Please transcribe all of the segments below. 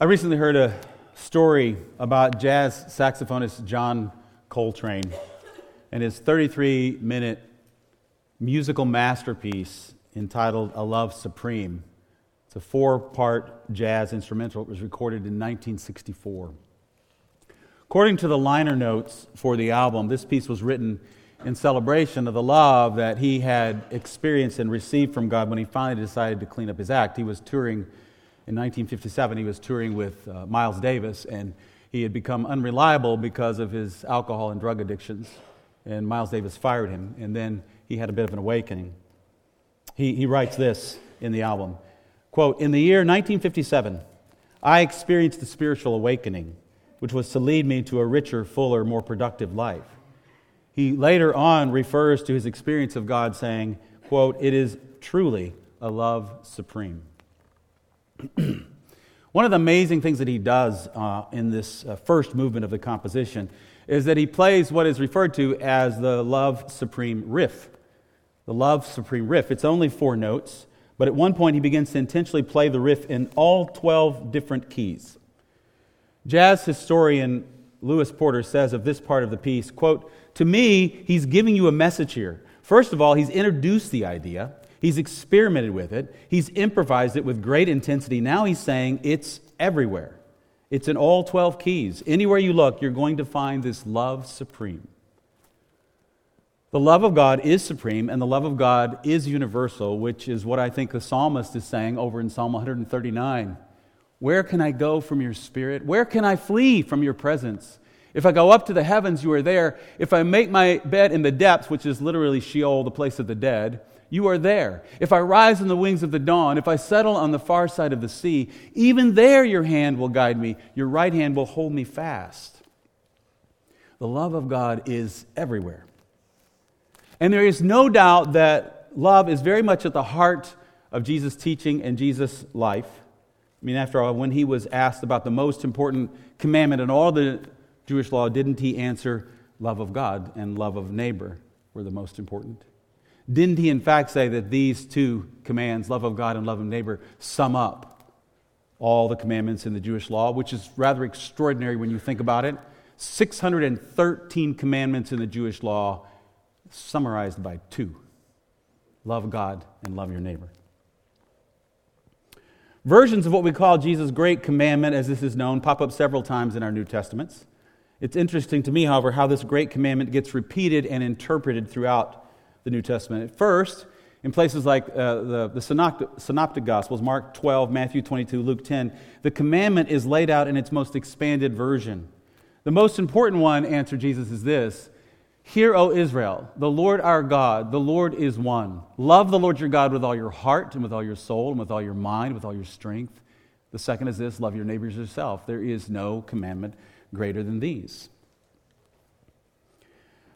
I recently heard a story about jazz saxophonist John Coltrane and his 33 minute musical masterpiece entitled A Love Supreme. It's a four part jazz instrumental. It was recorded in 1964. According to the liner notes for the album, this piece was written in celebration of the love that he had experienced and received from God when he finally decided to clean up his act. He was touring in 1957, he was touring with uh, Miles Davis, and he had become unreliable because of his alcohol and drug addictions. And Miles Davis fired him, and then he had a bit of an awakening. He, he writes this in the album quote, In the year 1957, I experienced a spiritual awakening, which was to lead me to a richer, fuller, more productive life. He later on refers to his experience of God saying, quote, It is truly a love supreme. One of the amazing things that he does uh, in this uh, first movement of the composition is that he plays what is referred to as the Love Supreme riff. The Love Supreme riff. It's only four notes, but at one point he begins to intentionally play the riff in all 12 different keys. Jazz historian Lewis Porter says of this part of the piece, quote, To me, he's giving you a message here. First of all, he's introduced the idea. He's experimented with it. He's improvised it with great intensity. Now he's saying it's everywhere. It's in all 12 keys. Anywhere you look, you're going to find this love supreme. The love of God is supreme, and the love of God is universal, which is what I think the psalmist is saying over in Psalm 139. Where can I go from your spirit? Where can I flee from your presence? If I go up to the heavens, you are there. If I make my bed in the depths, which is literally Sheol, the place of the dead, you are there. If I rise on the wings of the dawn, if I settle on the far side of the sea, even there your hand will guide me, your right hand will hold me fast. The love of God is everywhere. And there is no doubt that love is very much at the heart of Jesus' teaching and Jesus' life. I mean, after all, when he was asked about the most important commandment in all the Jewish law, didn't he answer love of God and love of neighbor were the most important? Didn't he, in fact, say that these two commands, love of God and love of neighbor, sum up all the commandments in the Jewish law, which is rather extraordinary when you think about it? 613 commandments in the Jewish law, summarized by two love God and love your neighbor. Versions of what we call Jesus' great commandment, as this is known, pop up several times in our New Testaments. It's interesting to me, however, how this great commandment gets repeated and interpreted throughout the New Testament. At first, in places like uh, the, the synoptic, synoptic, Gospels, Mark 12, Matthew 22, Luke 10, the commandment is laid out in its most expanded version. The most important one, answered Jesus, is this Hear, O Israel, the Lord our God, the Lord is one. Love the Lord your God with all your heart and with all your soul and with all your mind, with all your strength. The second is this love your neighbors yourself. There is no commandment greater than these.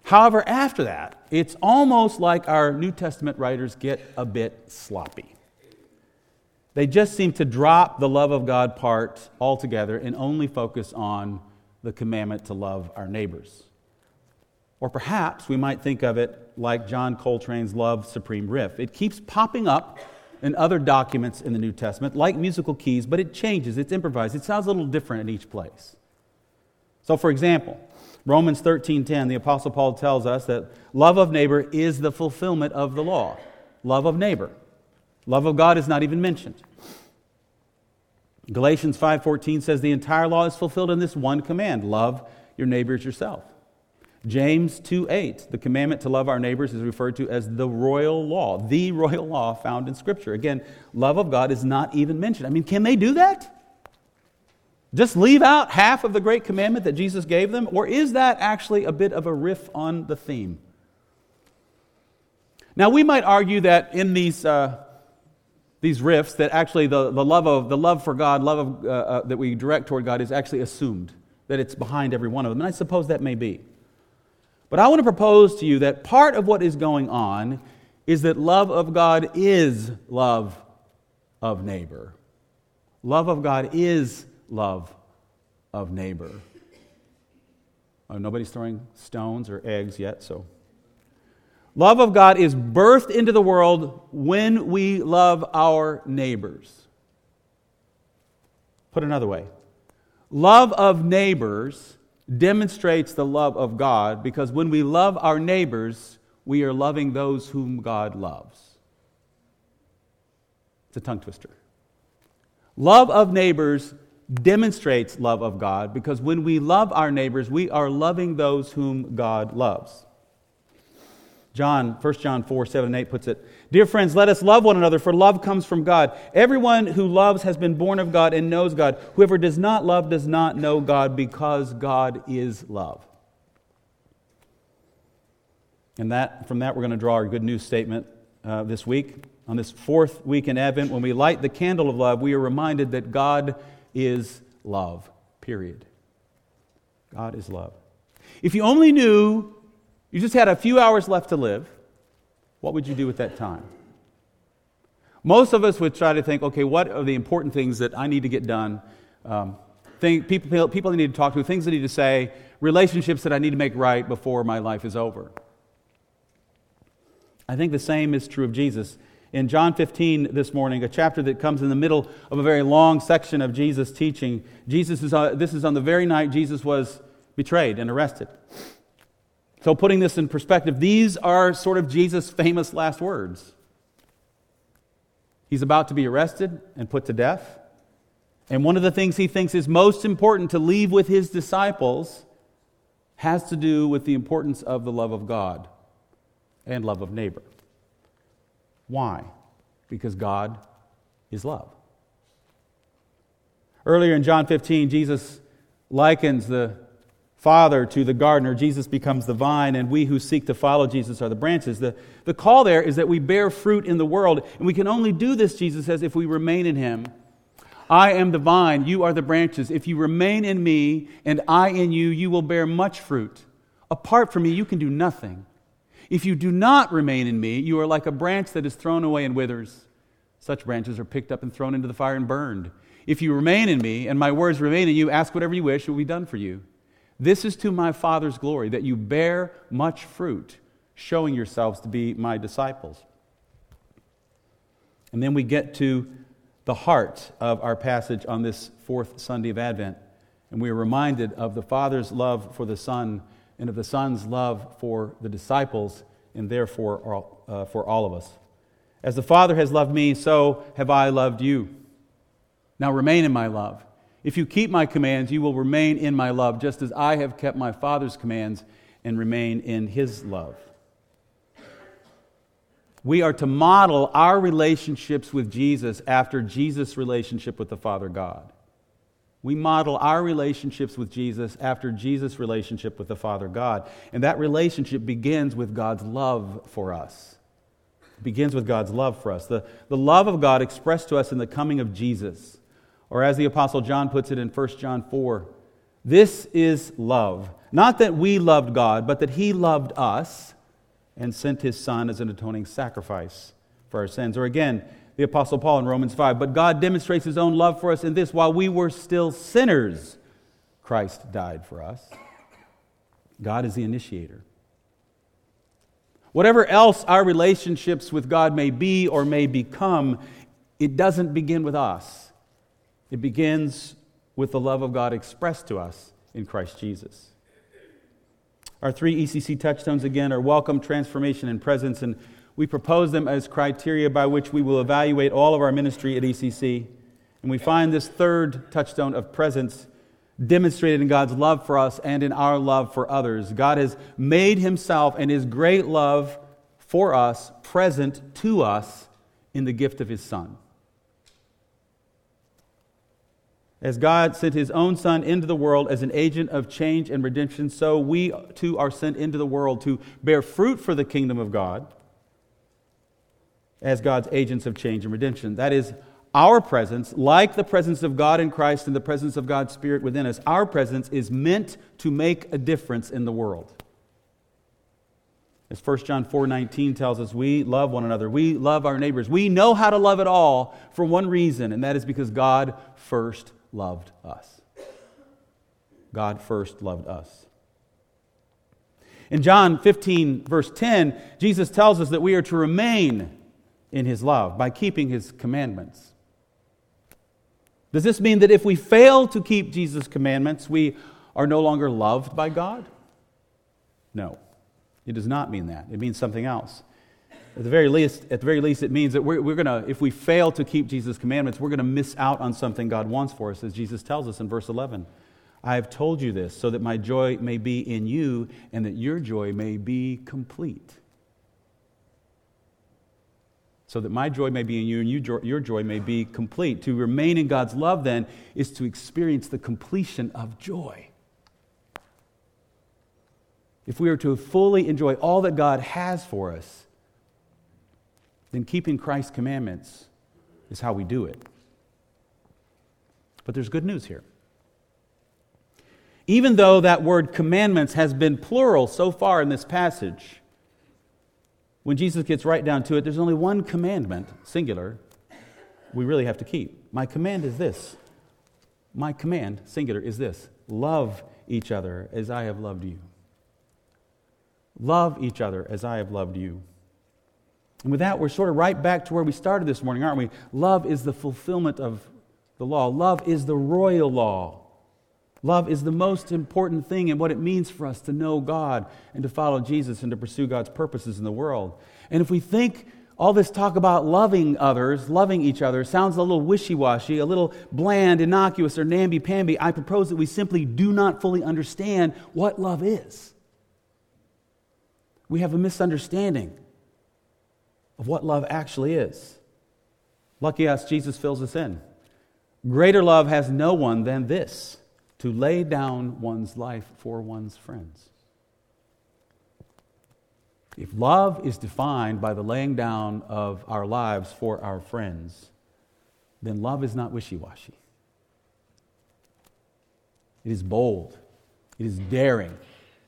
However, after that, it's almost like our New Testament writers get a bit sloppy. They just seem to drop the love of God part altogether and only focus on the commandment to love our neighbors. Or perhaps we might think of it like John Coltrane's Love Supreme Riff. It keeps popping up in other documents in the New Testament, like musical keys, but it changes, it's improvised, it sounds a little different in each place. So, for example, Romans 13:10, the apostle Paul tells us that love of neighbor is the fulfillment of the law. Love of neighbor. Love of God is not even mentioned. Galatians 5:14 says the entire law is fulfilled in this one command, love your neighbors yourself. James 2:8, the commandment to love our neighbors is referred to as the royal law, the royal law found in scripture. Again, love of God is not even mentioned. I mean, can they do that? Just leave out half of the great commandment that Jesus gave them? Or is that actually a bit of a riff on the theme? Now, we might argue that in these, uh, these riffs, that actually the, the, love, of, the love for God, love of, uh, uh, that we direct toward God, is actually assumed, that it's behind every one of them. And I suppose that may be. But I want to propose to you that part of what is going on is that love of God is love of neighbor. Love of God is love of neighbor. Oh, nobody's throwing stones or eggs yet, so. Love of God is birthed into the world when we love our neighbors. Put another way love of neighbors demonstrates the love of God because when we love our neighbors, we are loving those whom God loves. It's a tongue twister. Love of neighbors demonstrates love of God because when we love our neighbors, we are loving those whom God loves. John, 1 John 4, 7 and 8 puts it Dear friends, let us love one another, for love comes from God. Everyone who loves has been born of God and knows God. Whoever does not love does not know God because God is love. And that, from that, we're going to draw our good news statement uh, this week. On this fourth week in Advent, when we light the candle of love, we are reminded that God is love, period. God is love. If you only knew you just had a few hours left to live, what would you do with that time? Most of us would try to think, okay, what are the important things that I need to get done? Um, people, people I need to talk to, things I need to say, relationships that I need to make right before my life is over. I think the same is true of Jesus. In John 15 this morning, a chapter that comes in the middle of a very long section of Jesus' teaching, Jesus is, uh, this is on the very night Jesus was betrayed and arrested. So, putting this in perspective, these are sort of Jesus' famous last words. He's about to be arrested and put to death. And one of the things he thinks is most important to leave with his disciples has to do with the importance of the love of God and love of neighbor. Why? Because God is love. Earlier in John 15, Jesus likens the Father to the gardener. Jesus becomes the vine, and we who seek to follow Jesus are the branches. The, the call there is that we bear fruit in the world, and we can only do this, Jesus says, if we remain in Him. I am the vine, you are the branches. If you remain in me and I in you, you will bear much fruit. Apart from me, you can do nothing. If you do not remain in me, you are like a branch that is thrown away and withers. Such branches are picked up and thrown into the fire and burned. If you remain in me and my words remain in you, ask whatever you wish, it will be done for you. This is to my Father's glory, that you bear much fruit, showing yourselves to be my disciples. And then we get to the heart of our passage on this fourth Sunday of Advent. And we are reminded of the Father's love for the Son and of the Son's love for the disciples, and therefore uh, for all of us. As the Father has loved me, so have I loved you. Now remain in my love. If you keep my commands, you will remain in my love, just as I have kept my Father's commands and remain in his love. We are to model our relationships with Jesus after Jesus' relationship with the Father God. We model our relationships with Jesus after Jesus' relationship with the Father God. And that relationship begins with God's love for us. It begins with God's love for us. The, the love of God expressed to us in the coming of Jesus. Or as the Apostle John puts it in 1 John 4, this is love. Not that we loved God, but that He loved us and sent His Son as an atoning sacrifice for our sins. Or again, the Apostle Paul in Romans 5, but God demonstrates His own love for us in this while we were still sinners, Christ died for us. God is the initiator. Whatever else our relationships with God may be or may become, it doesn't begin with us. It begins with the love of God expressed to us in Christ Jesus. Our three ECC touchstones again are welcome, transformation, and presence, and we propose them as criteria by which we will evaluate all of our ministry at ECC. And we find this third touchstone of presence demonstrated in God's love for us and in our love for others. God has made himself and his great love for us present to us in the gift of his Son. As God sent his own Son into the world as an agent of change and redemption, so we too are sent into the world to bear fruit for the kingdom of God as God's agents of change and redemption. That is, our presence, like the presence of God in Christ and the presence of God's Spirit within us, our presence is meant to make a difference in the world. As 1 John 4:19 tells us, we love one another. We love our neighbors. We know how to love it all for one reason, and that is because God first loved us. God first loved us. In John 15, verse 10, Jesus tells us that we are to remain in his love by keeping his commandments. Does this mean that if we fail to keep Jesus' commandments, we are no longer loved by God? No, it does not mean that. It means something else. At the very least, at the very least, it means that we're, we're going to, if we fail to keep Jesus' commandments, we're going to miss out on something God wants for us, as Jesus tells us in verse 11. I have told you this so that my joy may be in you and that your joy may be complete. So that my joy may be in you and you, your joy may be complete. To remain in God's love, then, is to experience the completion of joy. If we are to fully enjoy all that God has for us, then keeping Christ's commandments is how we do it. But there's good news here. Even though that word commandments has been plural so far in this passage, when Jesus gets right down to it, there's only one commandment, singular, we really have to keep. My command is this. My command, singular, is this love each other as I have loved you. Love each other as I have loved you. And with that, we're sort of right back to where we started this morning, aren't we? Love is the fulfillment of the law, love is the royal law. Love is the most important thing in what it means for us to know God and to follow Jesus and to pursue God's purposes in the world. And if we think all this talk about loving others, loving each other, sounds a little wishy washy, a little bland, innocuous, or namby pamby, I propose that we simply do not fully understand what love is. We have a misunderstanding of what love actually is. Lucky us, Jesus fills us in. Greater love has no one than this to lay down one's life for one's friends. If love is defined by the laying down of our lives for our friends, then love is not wishy washy. It is bold, it is daring,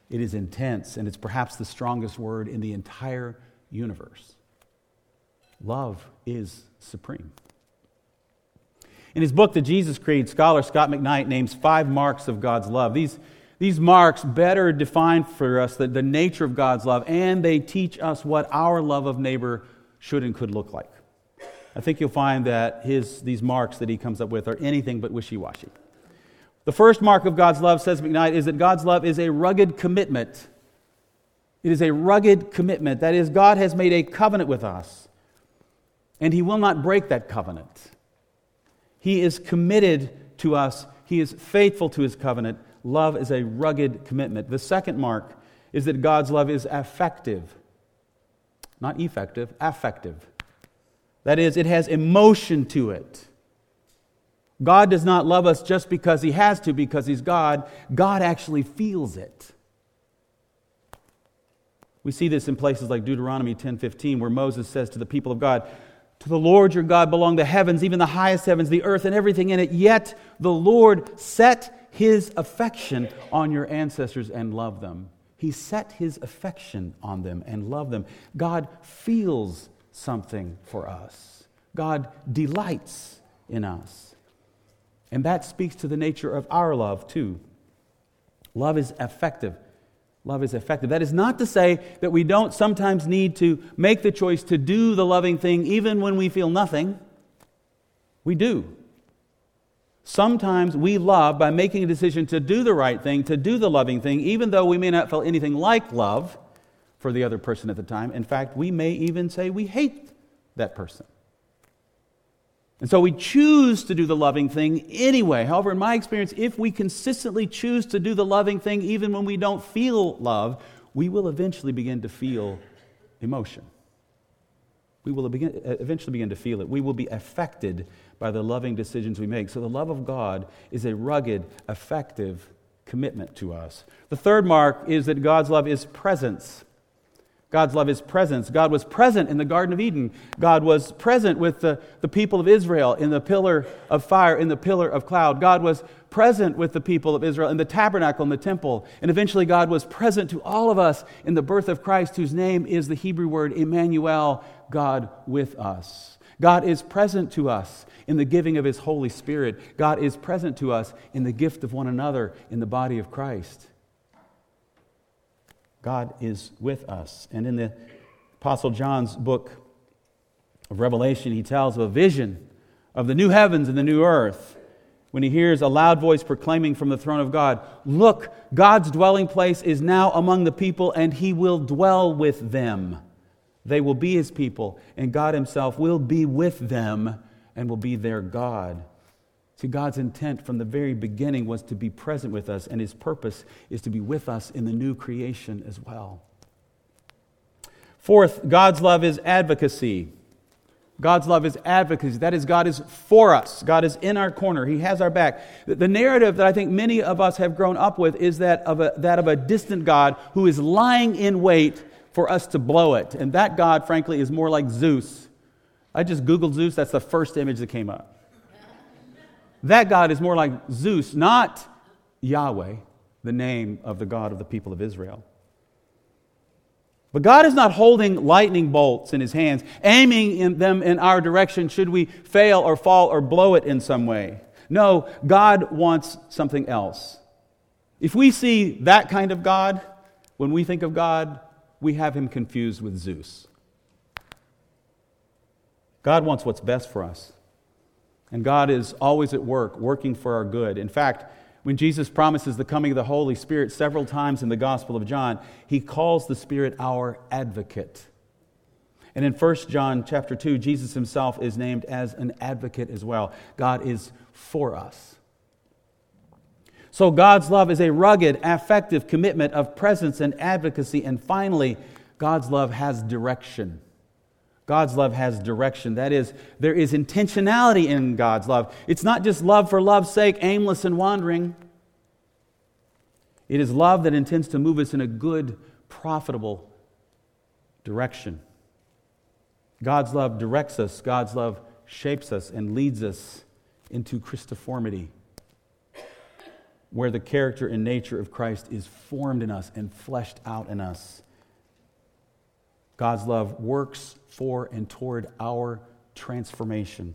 it is intense, and it's perhaps the strongest word in the entire universe. Love is supreme. In his book, The Jesus Creed, scholar Scot McKnight names five marks of God's love. These, these marks better define for us the, the nature of God's love, and they teach us what our love of neighbor should and could look like. I think you'll find that his, these marks that he comes up with are anything but wishy washy. The first mark of God's love, says McKnight, is that God's love is a rugged commitment. It is a rugged commitment. That is, God has made a covenant with us, and he will not break that covenant. He is committed to us, He is faithful to His covenant. Love is a rugged commitment. The second mark is that God's love is affective, not effective, affective. That is, it has emotion to it. God does not love us just because He has to, because He's God. God actually feels it. We see this in places like Deuteronomy 10:15 where Moses says to the people of God, to the Lord your God belong the heavens, even the highest heavens, the earth, and everything in it. Yet the Lord set his affection on your ancestors and loved them. He set his affection on them and loved them. God feels something for us, God delights in us. And that speaks to the nature of our love, too. Love is affective. Love is effective. That is not to say that we don't sometimes need to make the choice to do the loving thing even when we feel nothing. We do. Sometimes we love by making a decision to do the right thing, to do the loving thing, even though we may not feel anything like love for the other person at the time. In fact, we may even say we hate that person. And so we choose to do the loving thing anyway. However, in my experience, if we consistently choose to do the loving thing even when we don't feel love, we will eventually begin to feel emotion. We will begin, eventually begin to feel it. We will be affected by the loving decisions we make. So the love of God is a rugged, effective commitment to us. The third mark is that God's love is presence. God's love is presence. God was present in the Garden of Eden. God was present with the, the people of Israel in the pillar of fire, in the pillar of cloud. God was present with the people of Israel in the tabernacle, in the temple. And eventually, God was present to all of us in the birth of Christ, whose name is the Hebrew word Emmanuel, God with us. God is present to us in the giving of His Holy Spirit. God is present to us in the gift of one another in the body of Christ. God is with us. And in the Apostle John's book of Revelation, he tells of a vision of the new heavens and the new earth. when he hears a loud voice proclaiming from the throne of God, Look, God's dwelling place is now among the people, and he will dwell with them. They will be his people, and God himself will be with them and will be their God. See, God's intent from the very beginning was to be present with us, and his purpose is to be with us in the new creation as well. Fourth, God's love is advocacy. God's love is advocacy. That is, God is for us. God is in our corner. He has our back. The narrative that I think many of us have grown up with is that of a, that of a distant God who is lying in wait for us to blow it. And that God, frankly, is more like Zeus. I just Googled Zeus, that's the first image that came up. That God is more like Zeus, not Yahweh, the name of the God of the people of Israel. But God is not holding lightning bolts in his hands, aiming in them in our direction should we fail or fall or blow it in some way. No, God wants something else. If we see that kind of God, when we think of God, we have him confused with Zeus. God wants what's best for us. And God is always at work, working for our good. In fact, when Jesus promises the coming of the Holy Spirit several times in the Gospel of John, he calls the Spirit our advocate. And in 1 John chapter 2, Jesus himself is named as an advocate as well. God is for us. So God's love is a rugged, affective commitment of presence and advocacy. And finally, God's love has direction. God's love has direction. That is, there is intentionality in God's love. It's not just love for love's sake, aimless and wandering. It is love that intends to move us in a good, profitable direction. God's love directs us, God's love shapes us and leads us into Christoformity, where the character and nature of Christ is formed in us and fleshed out in us. God's love works for and toward our transformation.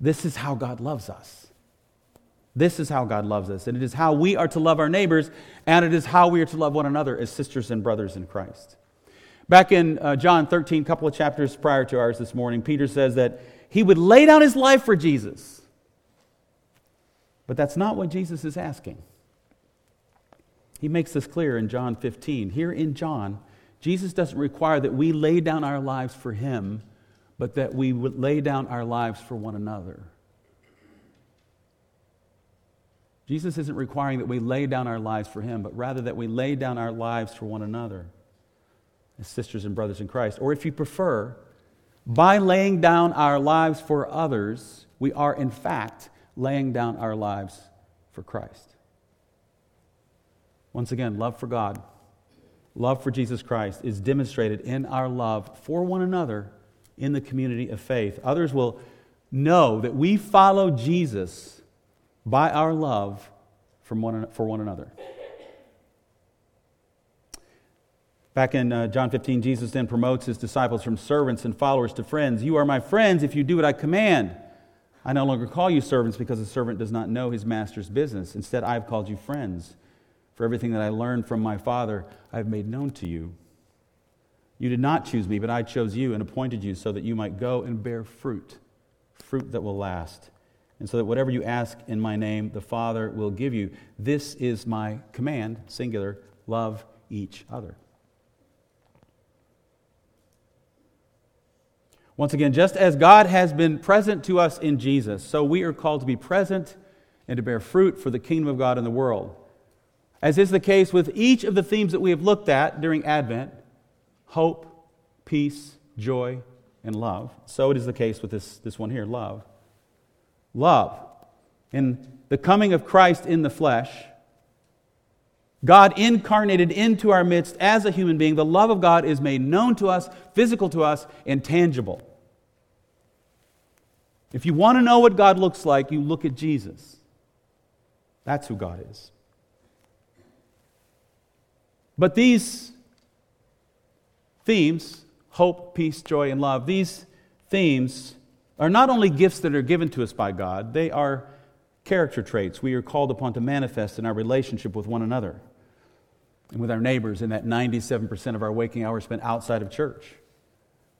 This is how God loves us. This is how God loves us. And it is how we are to love our neighbors, and it is how we are to love one another as sisters and brothers in Christ. Back in uh, John 13, a couple of chapters prior to ours this morning, Peter says that he would lay down his life for Jesus. But that's not what Jesus is asking. He makes this clear in John 15. Here in John, Jesus doesn't require that we lay down our lives for him, but that we lay down our lives for one another. Jesus isn't requiring that we lay down our lives for him, but rather that we lay down our lives for one another as sisters and brothers in Christ. Or if you prefer, by laying down our lives for others, we are in fact laying down our lives for Christ. Once again, love for God love for Jesus Christ is demonstrated in our love for one another in the community of faith. Others will know that we follow Jesus by our love from one, for one another. Back in uh, John 15, Jesus then promotes his disciples from servants and followers to friends. You are my friends if you do what I command. I no longer call you servants because a servant does not know his master's business. Instead, I have called you friends. For everything that I learned from my Father, I have made known to you. You did not choose me, but I chose you and appointed you so that you might go and bear fruit, fruit that will last. And so that whatever you ask in my name, the Father will give you. This is my command, singular love each other. Once again, just as God has been present to us in Jesus, so we are called to be present and to bear fruit for the kingdom of God in the world. As is the case with each of the themes that we have looked at during Advent hope, peace, joy, and love. So it is the case with this, this one here love. Love. In the coming of Christ in the flesh, God incarnated into our midst as a human being, the love of God is made known to us, physical to us, and tangible. If you want to know what God looks like, you look at Jesus. That's who God is. But these themes hope, peace, joy, and love these themes are not only gifts that are given to us by God, they are character traits we are called upon to manifest in our relationship with one another and with our neighbors in that 97% of our waking hours spent outside of church.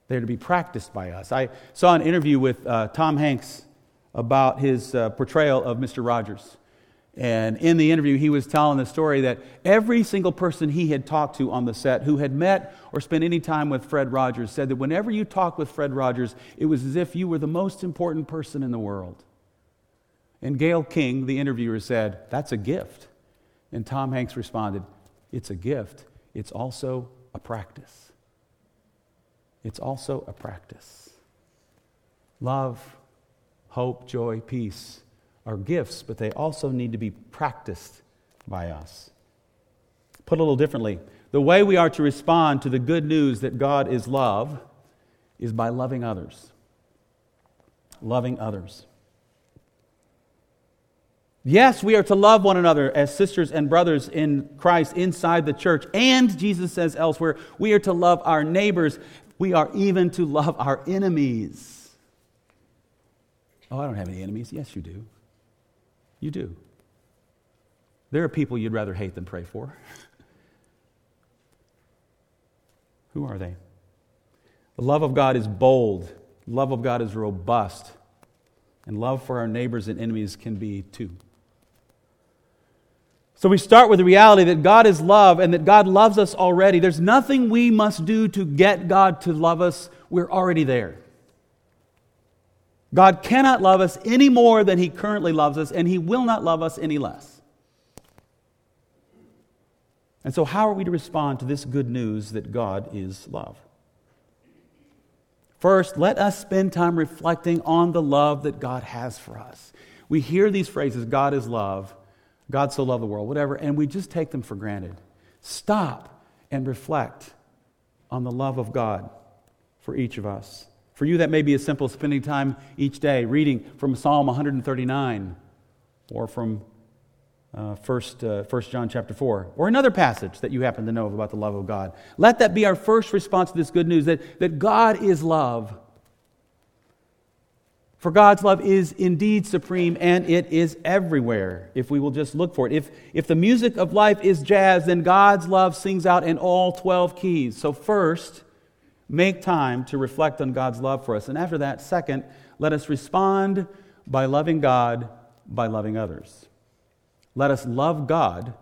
They're to be practiced by us. I saw an interview with uh, Tom Hanks about his uh, portrayal of Mr. Rogers. And in the interview, he was telling the story that every single person he had talked to on the set who had met or spent any time with Fred Rogers said that whenever you talked with Fred Rogers, it was as if you were the most important person in the world. And Gayle King, the interviewer, said, That's a gift. And Tom Hanks responded, It's a gift. It's also a practice. It's also a practice. Love, hope, joy, peace are gifts, but they also need to be practiced by us. Put a little differently, the way we are to respond to the good news that God is love is by loving others. Loving others. Yes, we are to love one another as sisters and brothers in Christ inside the church. And Jesus says elsewhere, we are to love our neighbors. We are even to love our enemies. Oh, I don't have any enemies. Yes, you do. You do. There are people you'd rather hate than pray for. Who are they? The love of God is bold, love of God is robust, and love for our neighbors and enemies can be too. So we start with the reality that God is love and that God loves us already. There's nothing we must do to get God to love us, we're already there. God cannot love us any more than He currently loves us, and He will not love us any less. And so, how are we to respond to this good news that God is love? First, let us spend time reflecting on the love that God has for us. We hear these phrases God is love, God so loved the world, whatever, and we just take them for granted. Stop and reflect on the love of God for each of us. For you, that may be as simple as spending time each day reading from Psalm 139 or from uh, first, uh, 1 John chapter 4, or another passage that you happen to know about the love of God. Let that be our first response to this good news that, that God is love. For God's love is indeed supreme and it is everywhere if we will just look for it. If, if the music of life is jazz, then God's love sings out in all 12 keys. So, first, make time to reflect on God's love for us. And after that, second, let us respond by loving God by loving others. Let us love God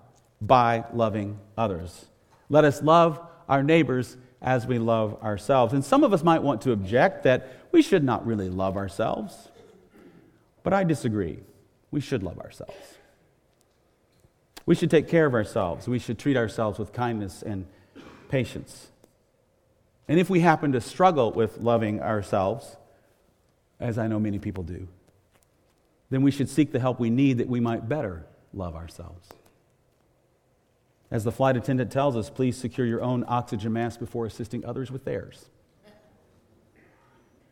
by loving others. Let us love our neighbors as we love ourselves. And some of us might want to object that we should not really love ourselves. But I disagree. We should love ourselves. We should take care of ourselves. We should treat ourselves with kindness and patience. And if we happen to struggle with loving ourselves, as I know many people do, then we should seek the help we need that we might better love ourselves. As the flight attendant tells us, please secure your own oxygen mask before assisting others with theirs.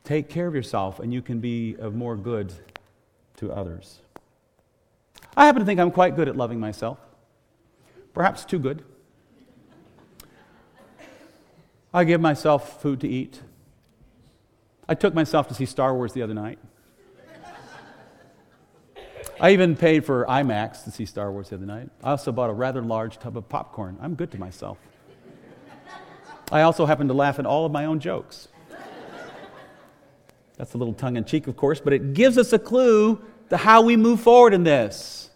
Take care of yourself, and you can be of more good to others. I happen to think I'm quite good at loving myself, perhaps too good. I give myself food to eat. I took myself to see Star Wars the other night. I even paid for IMAX to see Star Wars the other night. I also bought a rather large tub of popcorn. I'm good to myself. I also happen to laugh at all of my own jokes. That's a little tongue in cheek, of course, but it gives us a clue to how we move forward in this.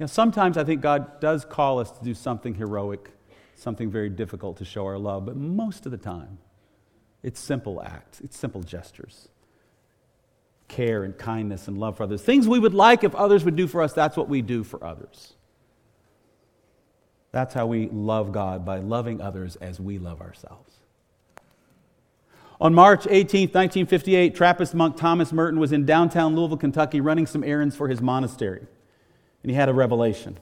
You know, sometimes I think God does call us to do something heroic something very difficult to show our love, but most of the time, it's simple acts, it's simple gestures. Care and kindness and love for others. Things we would like if others would do for us, that's what we do for others. That's how we love God, by loving others as we love ourselves. On March 18, 1958, Trappist monk Thomas Merton was in downtown Louisville, Kentucky, running some errands for his monastery. And he had a revelation.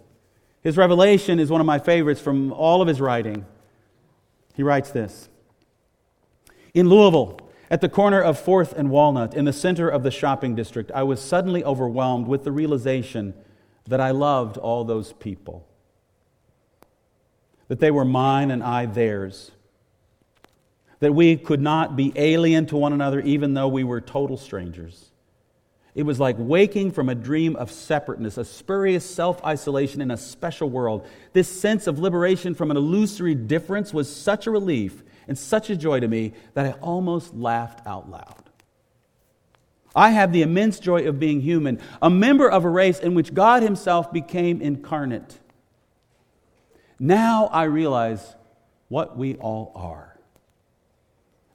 His revelation is one of my favorites from all of his writing. He writes this. In Louisville, at the corner of 4th and Walnut, in the center of the shopping district, I was suddenly overwhelmed with the realization that I loved all those people, that they were mine and I theirs, that we could not be alien to one another even though we were total strangers it was like waking from a dream of separateness, a spurious self isolation in a special world. This sense of liberation from an illusory difference was such a relief and such a joy to me that I almost laughed out loud. I have the immense joy of being human, a member of a race in which God Himself became incarnate. Now I realize what we all are.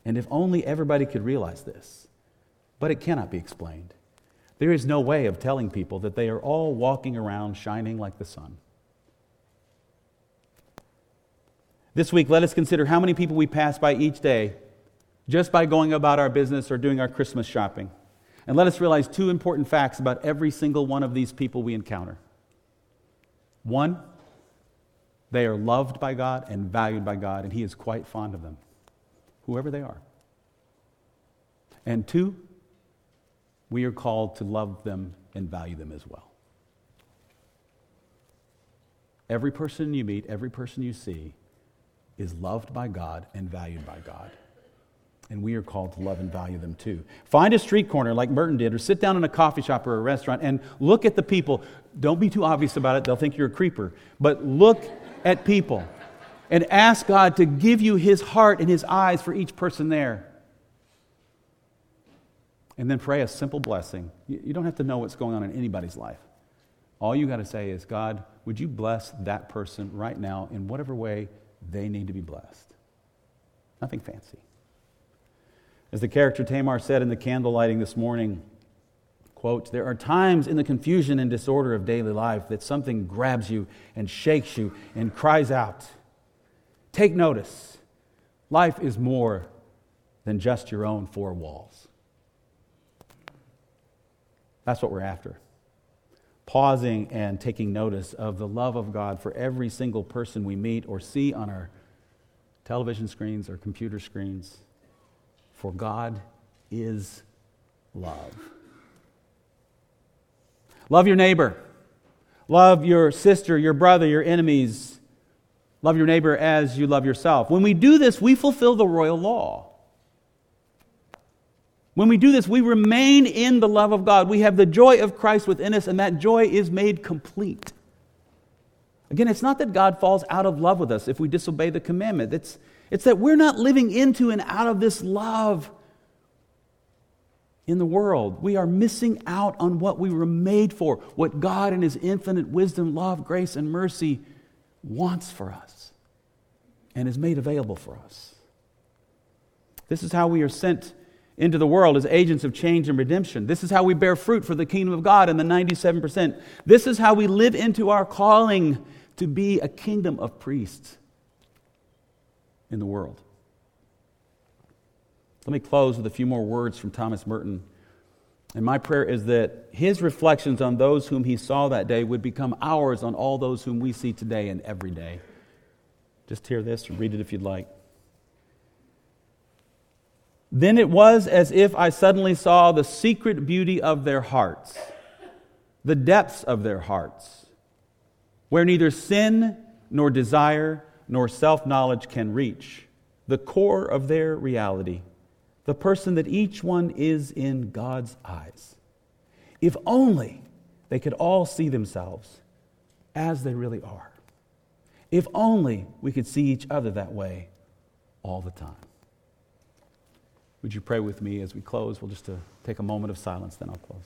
And if only everybody could realize this, but it cannot be explained. There is no way of telling people that they are all walking around shining like the sun. This week, let us consider how many people we pass by each day just by going about our business or doing our Christmas shopping. And let us realize two important facts about every single one of these people we encounter. One, they are loved by God and valued by God, and He is quite fond of them, whoever they are. And two, we are called to love them and value them as well. Every person you meet, every person you see, is loved by God and valued by God. And we are called to love and value them too. Find a street corner like Merton did, or sit down in a coffee shop or a restaurant and look at the people. Don't be too obvious about it, they'll think you're a creeper. But look at people and ask God to give you his heart and his eyes for each person there. And then pray a simple blessing. You don't have to know what's going on in anybody's life. All you got to say is, God, would you bless that person right now in whatever way they need to be blessed? Nothing fancy. As the character Tamar said in the candle lighting this morning, quote, there are times in the confusion and disorder of daily life that something grabs you and shakes you and cries out. Take notice. Life is more than just your own four walls. That's what we're after. Pausing and taking notice of the love of God for every single person we meet or see on our television screens or computer screens. For God is love. Love your neighbor. Love your sister, your brother, your enemies. Love your neighbor as you love yourself. When we do this, we fulfill the royal law. When we do this, we remain in the love of God. We have the joy of Christ within us, and that joy is made complete. Again, it's not that God falls out of love with us if we disobey the commandment. It's, it's that we're not living into and out of this love in the world. We are missing out on what we were made for, what God in His infinite wisdom, love, grace, and mercy wants for us and is made available for us. This is how we are sent into the world as agents of change and redemption. This is how we bear fruit for the kingdom of God in the 97%. This is how we live into our calling to be a kingdom of priests in the world. Let me close with a few more words from Thomas Merton. And my prayer is that his reflections on those whom he saw that day would become ours on all those whom we see today and every day. Just hear this or read it if you'd like. Then it was as if I suddenly saw the secret beauty of their hearts, the depths of their hearts, where neither sin nor desire nor self knowledge can reach, the core of their reality, the person that each one is in God's eyes. If only they could all see themselves as they really are. If only we could see each other that way all the time. Would you pray with me as we close? We'll just uh, take a moment of silence, then I'll close.